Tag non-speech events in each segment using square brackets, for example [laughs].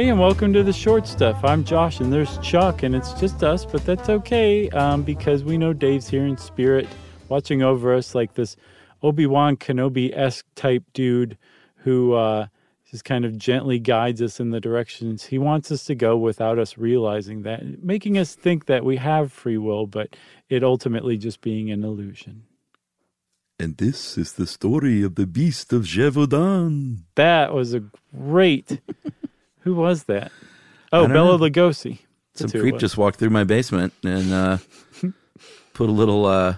Hey, and welcome to the short stuff. I'm Josh, and there's Chuck, and it's just us, but that's okay um, because we know Dave's here in spirit, watching over us like this Obi Wan Kenobi esque type dude who uh, just kind of gently guides us in the directions he wants us to go without us realizing that, making us think that we have free will, but it ultimately just being an illusion. And this is the story of the beast of Gévaudan. That was a great. Who was that? Oh, Bela know. Lugosi. Some That's it creep just walked through my basement and uh, [laughs] put a little uh,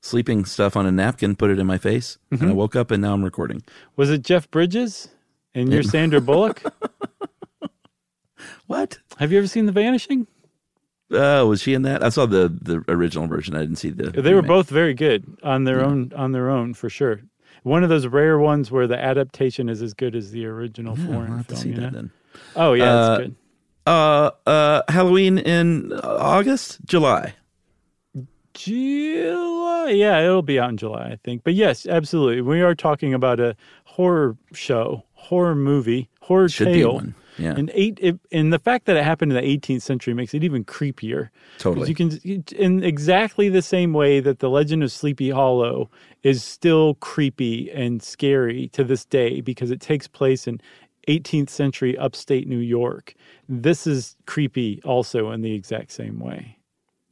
sleeping stuff on a napkin, put it in my face, and Mm-hmm. I woke up and now I'm recording. Was it Jeff Bridges? And you're Sandra Bullock? [laughs] What? Have you ever seen The Vanishing? Uh, was she in that? I saw the the original version. I didn't see the. They were both very good on their own on their own for sure. One of those rare ones where the adaptation is as good as the original Yeah, foreign have to see that know? then. Oh yeah, Uh, it's good. Uh, uh, Halloween in August, July. July, yeah, it'll be out in July, I think. But yes, absolutely, we are talking about a horror show, horror movie, horror Should tale. Yeah, And eight, it, and the fact that it happened in the 18th century makes it even creepier. totally. You can, in exactly the same way that the Legend of Sleepy Hollow is still creepy and scary to this day because it takes place in 18th century upstate New York. This is creepy also in the exact same way.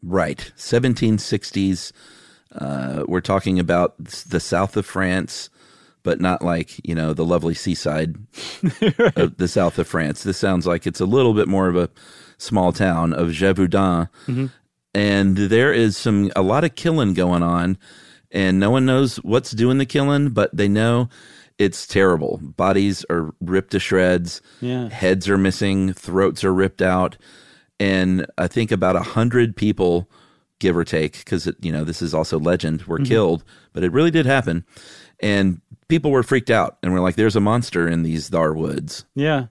Right. 1760s. Uh, we're talking about the south of France, but not like, you know, the lovely seaside [laughs] of the south of France. This sounds like it's a little bit more of a small town of Gévaudan. And there is some, a lot of killing going on, and no one knows what's doing the killing, but they know it's terrible. Bodies are ripped to shreds Yeah. heads are missing, throats are ripped out, and I think about a hundred people, give or take, because you know this is also legend, were killed, but it really did happen, and people were freaked out and were like, "There's a monster in these Thar woods." Yeah.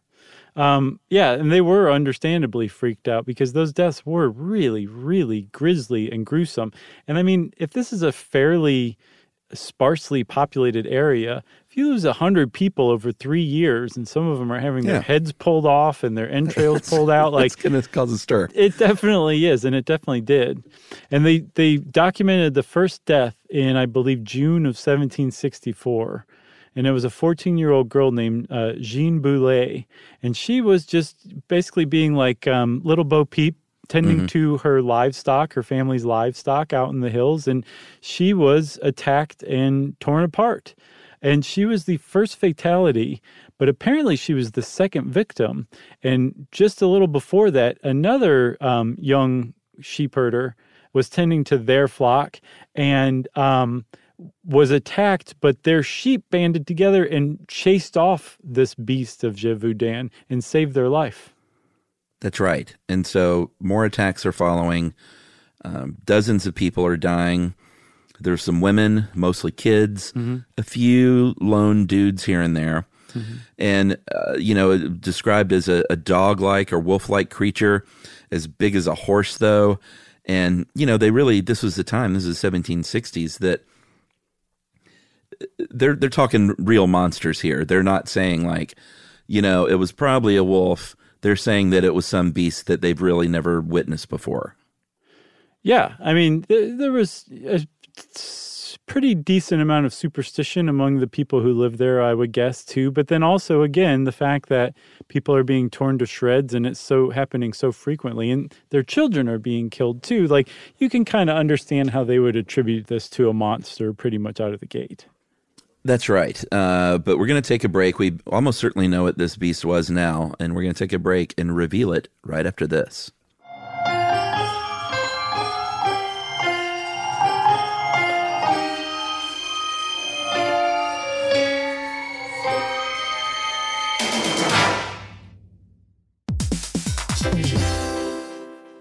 Um, yeah, and they were understandably freaked out because those deaths were really, really grisly and gruesome. And I mean, if this is a fairly sparsely populated area, if you lose a hundred people over three years, and some of them are having Yeah. their heads pulled off and their entrails [laughs] pulled out, like It's gonna cause a stir. it definitely is, and it definitely did. And they they documented the first death in, I believe, June of 1764, and it was a 14 year old girl named uh, Jeanne Boulet, and she was just basically being like um, little Bo Peep. Tending to her livestock, her family's livestock out in the hills, and she was attacked and torn apart. And she was the first fatality, but apparently she was the second victim. And just a little before that, another um, young sheep herder was tending to their flock and um, was attacked, but their sheep banded together and chased off this beast of Gévaudan and saved their life. That's right. And so more attacks are following. Um, dozens of people are dying. There's some women, mostly kids, mm-hmm. a few lone dudes here and there. Mm-hmm. And, uh, you know, described as a, a dog like or wolf like creature, as big as a horse, though. And, you know, they really, this was the time, this is the 1760s, that uh, they're, they're talking real monsters here. They're not saying, like, you know, it was probably a wolf. They're saying that it was some beast that they've really never witnessed before. Yeah, I mean, th- there was a s- pretty decent amount of superstition among the people who live there, I would guess, too. But then also, again, the fact that people are being torn to shreds and it's so happening so frequently, and their children are being killed too. Like, you can kind of understand how they would attribute this to a monster pretty much out of the gate. That's right. Uh, but we're going to take a break. We almost certainly know what this beast was now, and we're going to take a break and reveal it right after this.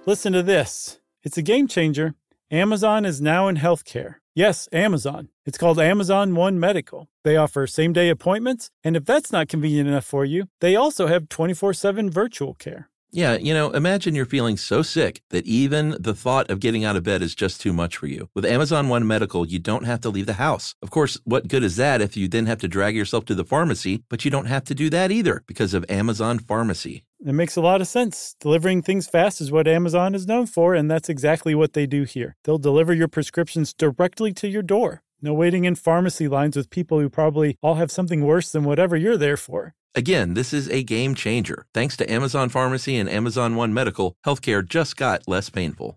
Listen to this. It's a game changer. Amazon is now in healthcare. Yes, Amazon. It's called Amazon One Medical. They offer same day appointments, and if that's not convenient enough for you, they also have 24 7 virtual care. Yeah, you know, imagine you're feeling so sick that even the thought of getting out of bed is just too much for you. With Amazon One Medical, you don't have to leave the house. Of course, what good is that if you then have to drag yourself to the pharmacy? But you don't have to do that either because of Amazon Pharmacy. It makes a lot of sense. Delivering things fast is what Amazon is known for, and that's exactly what they do here. They'll deliver your prescriptions directly to your door. No waiting in pharmacy lines with people who probably all have something worse than whatever you're there for. Again, this is a game changer. Thanks to Amazon Pharmacy and Amazon One Medical, healthcare just got less painful.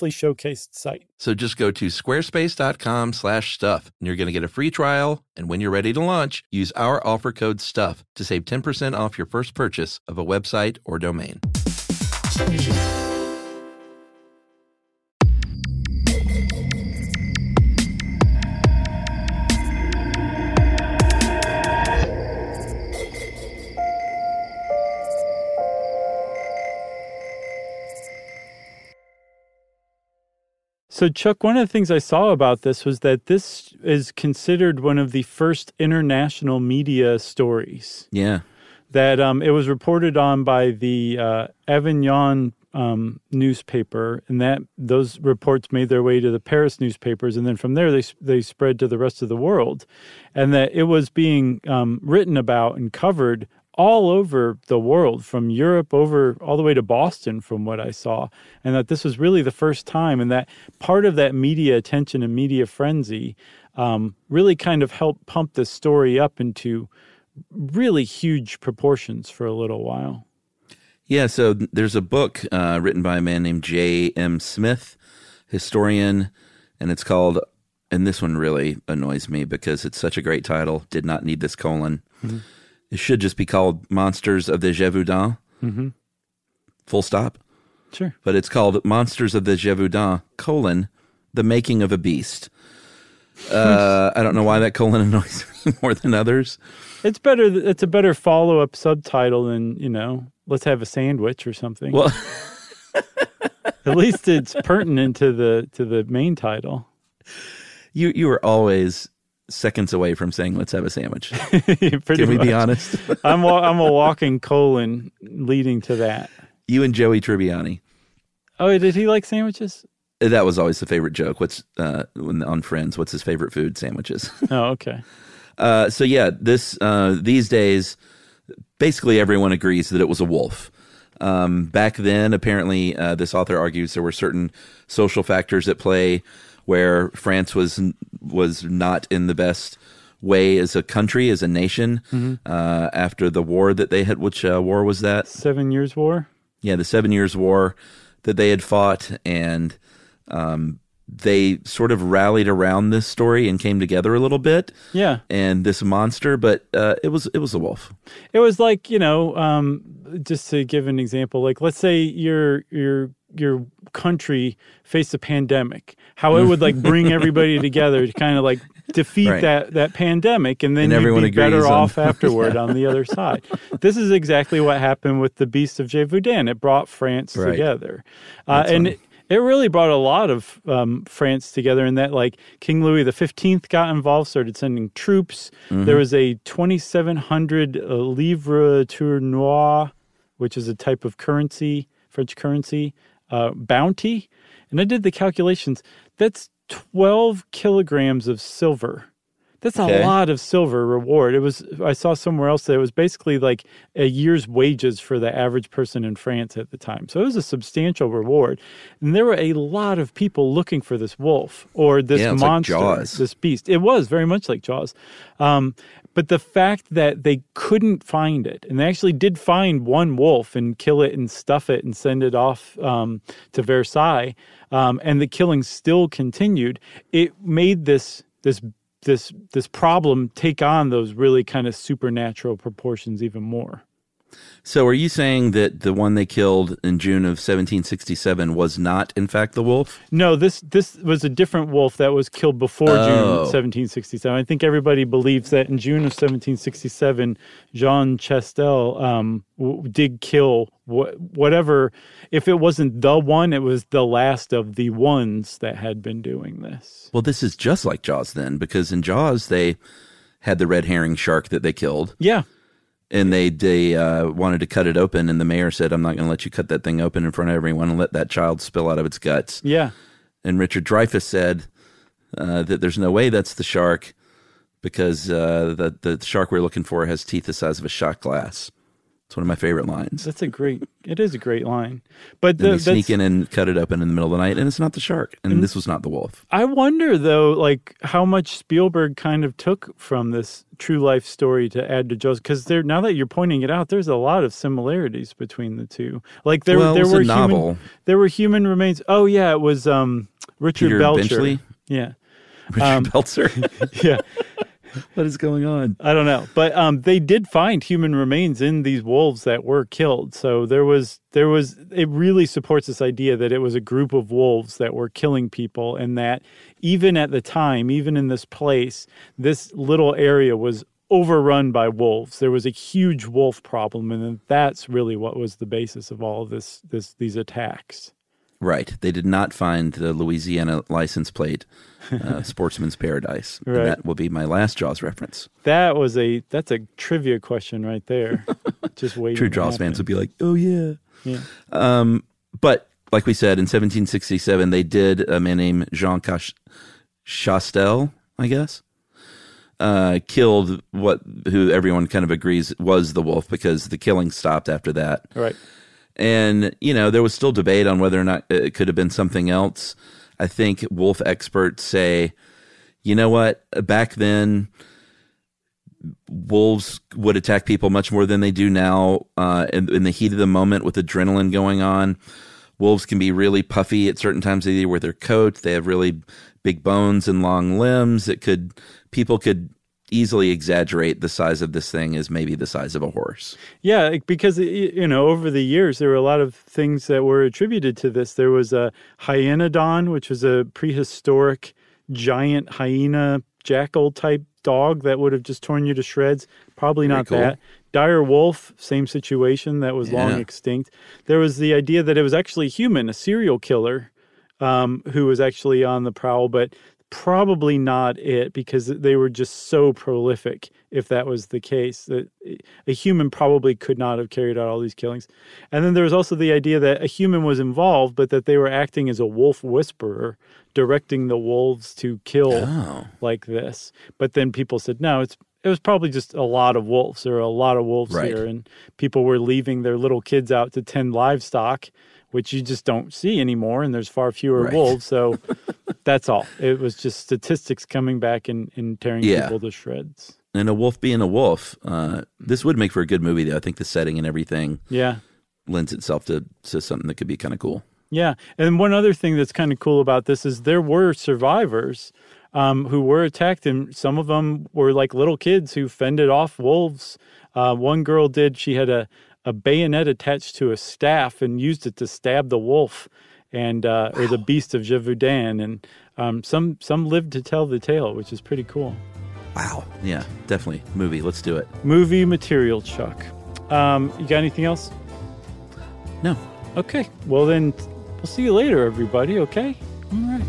beautifully showcased site. So just go to squarespace.com slash stuff and you're going to get a free trial. And when you're ready to launch, use our offer code STUFF to save 10% off your first purchase of a website or domain. So, Chuck, one of the things I saw about this was that this is considered one of the first international media stories. Yeah. That um, it was reported on by the uh, Avignon um, newspaper, and that those reports made their way to the Paris newspapers, and then from there they they spread to the rest of the world, and that it was being um, written about and covered all over the world, from Europe over all the way to Boston, from what I saw, and that this was really the first time, and that part of that media attention and media frenzy um, really kind of helped pump this story up into really huge proportions for a little while. Yeah, so there's a book uh, written by a man named J.M. Smith, historian, and it's called, and this one really annoys me because it's such a great title, Did Not Need This Colon. Mm-hmm it should just be called Monsters of the Gévaudan. Mm-hmm. Full stop. Sure. But it's called Monsters of the Gévaudan, colon, The Making of a Beast. [laughs] Uh, I don't know why that colon [laughs] annoys me more than others. It's better. It's a better follow up subtitle than you know. Let's have a sandwich or something. Well, [laughs] at least it's pertinent to the to the main title. You you were always seconds away from saying let's have a sandwich. [laughs] Can we much. be honest? [laughs] I'm a, I'm a walking colon leading to that. You and Joey Tribbiani. Oh, did he like sandwiches? That was always the favorite joke. What's uh, on Friends? What's his favorite food? Sandwiches. [laughs] oh, okay. Uh, so yeah, this uh, these days, basically everyone agrees that it was a wolf. Um, back then, apparently, uh, this author argues there were certain social factors at play where France was was not in the best way as a country, as a nation, mm-hmm. uh, after the war that they had. Which uh, war was that? Seven Years' War. Yeah, the Seven Years' War that they had fought, and um, they sort of rallied around this story and came together a little bit. Yeah, and this monster, but uh, it was it was a wolf. It was like you know, um, just to give an example, like let's say you're you're your country faced a pandemic, how it would like bring [laughs] everybody together to kind of like defeat right. that that pandemic, and then and everyone you'd be better on, off [laughs] afterward yeah. on the other side. This is exactly what happened with the Beast of Gévaudan. It brought France right. together, uh, and. It, it really brought a lot of um, France together in that, like, King Louis XV got involved, started sending troops. Mm-hmm. There was a 2,700 uh, livre tournois, which is a type of currency, French currency, uh, bounty, and I did the calculations. That's 12 kilograms of silver. That's a Okay. lot of silver reward. It was I saw somewhere else that it was basically like a year's wages for the average person in France at the time. So it was a substantial reward. And there were a lot of people looking for this wolf or this Yeah, like monster, Jaws. this beast. It was very much like Jaws. Um, but the fact that they couldn't find it, and they actually did find one wolf and kill it and stuff it and send it off um, to Versailles, um, and the killing still continued, it made this this this this problem take on those really kind of supernatural proportions even more. So, are you saying that the one they killed in June of 1767 was not, in fact, the wolf? No, this this was a different wolf that was killed before June Oh. 1767. I think everybody believes that in June of 1767, Jean Chastel um, w- did kill wh- whatever. If it wasn't the one, it was the last of the ones that had been doing this. Well, this is just like Jaws then, because in Jaws they had the red herring shark that they killed, Yeah, and they they uh, wanted to cut it open, and the mayor said, "I'm not going to let you cut that thing open in front of everyone and let that child spill out of its guts." yeah, And Richard Dreyfuss said uh, that there's no way that's the shark because uh, the the shark we're looking for has teeth the size of a shot glass. It's one of my favorite lines. that's a great. It is a great line, but And the, they sneak in and cut it open in the middle of the night, and it's not the shark, and this was not the wolf. I wonder though, like how much Spielberg kind of took from this true life story to add to Jaws, because there now that you're pointing it out, there's a lot of similarities between the two. Like there, Well, there were novel. human, there were human remains. Oh yeah, it was um, Richard Peter Belcher. Benchley? Yeah, Richard Um, Belzer. [laughs] yeah. [laughs] what is going on? I don't know, but um, they did find human remains in these wolves that were killed. So there was there was it really supports this idea that it was a group of wolves that were killing people, and that even at the time, even in this place, this little area was overrun by wolves. There was a huge wolf problem, and that's really what was the basis of all of this this these attacks. Right. They did not find the Louisiana license plate, uh, [laughs] Sportsman's Paradise. And Right. that will be my last Jaws reference. That was a that's a trivia question right there. [laughs] Just waiting. True Jaws happen. fans would be like, oh, yeah. Yeah. Um, but like we said, in 1767, they did a man named Jean Cash- Chastel, I guess, uh, killed what who everyone kind of agrees was the wolf because the killing stopped after that. Right. And, you know, there was still debate on whether or not it could have been something else. I think wolf experts say, you know what, back then, wolves would attack people much more than they do now. Uh, in, in the heat of the moment with adrenaline going on, wolves can be really puffy at certain times of the year with their coat. They have really big bones and long limbs. It could, people could easily exaggerate the size of this thing as maybe the size of a horse. Yeah, because you know, over the years there were a lot of things that were attributed to this. There was a hyaenodon, which was a prehistoric giant hyena jackal type dog that would have just torn you to shreds. Probably Very not cool. that. Dire wolf, same situation that was long extinct. There was the idea that it was actually human, a serial killer, um, who was actually on the prowl, but probably not it because they were just so prolific if that was the case that a human probably could not have carried out all these killings and then there was also the idea that a human was involved but that they were acting as a wolf whisperer directing the wolves to kill Oh. like this but then people said no it's it was probably just a lot of wolves there were a lot of wolves Right. here and people were leaving their little kids out to tend livestock which you just don't see anymore and there's far fewer Right. wolves so [laughs] that's all it was just statistics coming back and, and tearing Yeah. people to shreds and a wolf being a wolf. Uh, this would make for a good movie, though. I think the setting and everything yeah lends itself to, to something that could be kind of cool. Yeah, and one other thing that's kind of cool about this is there were survivors um, who were attacked, and some of them were like little kids who fended off wolves. Uh, one girl did; she had a a bayonet attached to a staff and used it to stab the wolf and uh, or the beast of Gévaudan, and um, some some lived to tell the tale, which is pretty cool. Wow. Yeah, definitely. Movie. Let's do it. Movie material, Chuck. Um, you got anything else? No. Okay, well then, we'll see you later, everybody. Okay, all right.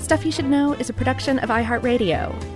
Stuff You Should Know is a production of iHeartRadio.